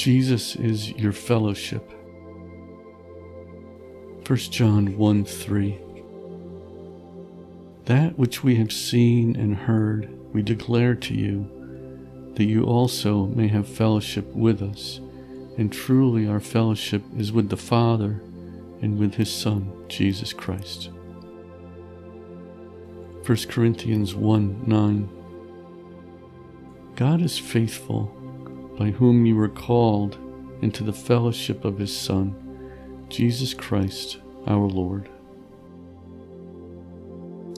Jesus is your fellowship. 1 John 1 3. That which we have seen and heard, we declare to you, that you also may have fellowship with us. And truly, our fellowship is with the Father and with His Son, Jesus Christ. 1 Corinthians 1 9. God is faithful, by whom you were called into the fellowship of His Son, Jesus Christ our Lord.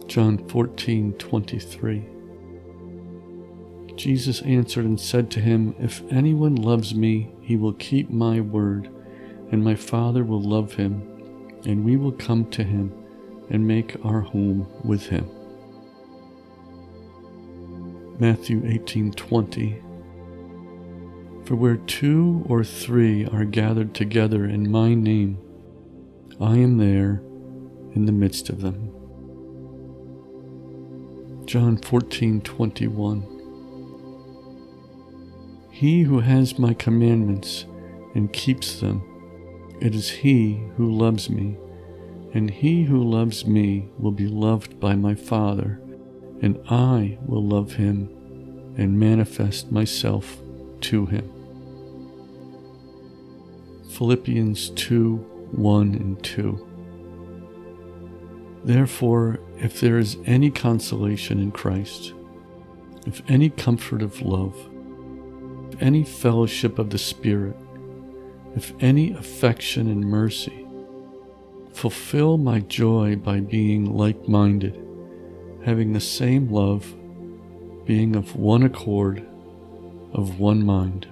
John 14 23. Jesus answered and said to him, If anyone loves me, he will keep my word, and my Father will love him, and we will come to him and make our home with him. Matthew 18:20 For where two or three are gathered together in my name, I am there in the midst of them. John 14:21 He who has my commandments and keeps them, it is he who loves me, and he who loves me will be loved by my Father, and I will love him and manifest myself to him. Philippians 2 1 and 2. Therefore, if there is any consolation in Christ, if any comfort of love, if any fellowship of the Spirit, if any affection and mercy, fulfill my joy by being like minded, having the same love, being of one accord, of one mind.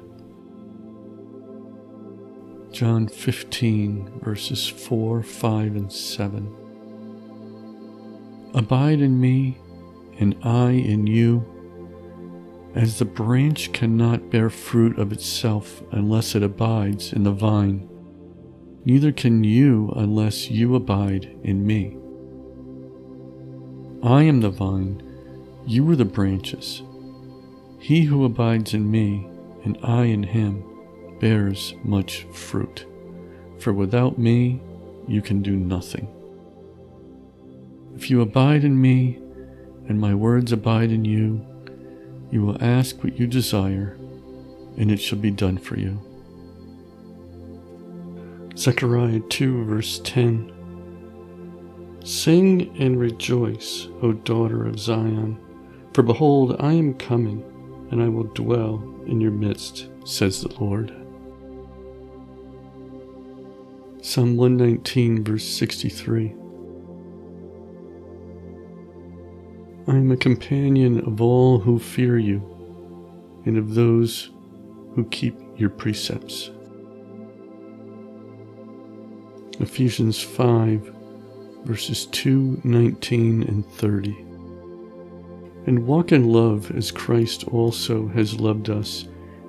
John 15, verses 4, 5, and 7. Abide in me, and I in you. As the branch cannot bear fruit of itself unless it abides in the vine, neither can you unless you abide in me. I am the vine, you are the branches. He who abides in me, and I in him, bears much fruit, for without me you can do nothing. If you abide in me, and my words abide in you, you will ask what you desire, and it shall be done for you. Zechariah 2, verse 10 Sing and rejoice, O daughter of Zion, for behold, I am coming, and I will dwell in your midst, says the Lord. Psalm 119, verse 63 I am a companion of all who fear you and of those who keep your precepts. Ephesians 5, verses 2, 19, and 30. And walk in love as Christ also has loved us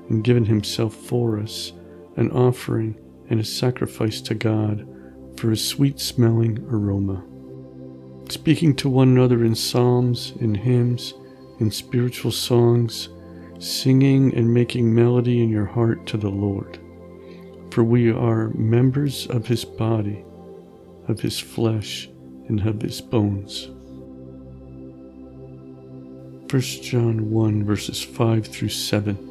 and given himself for us, an offering and a sacrifice to God for a sweet smelling aroma speaking to one another in psalms, in hymns, in spiritual songs, singing and making melody in your heart to the Lord. For we are members of his body, of his flesh, and of his bones. 1 John 1 verses 5 through 7.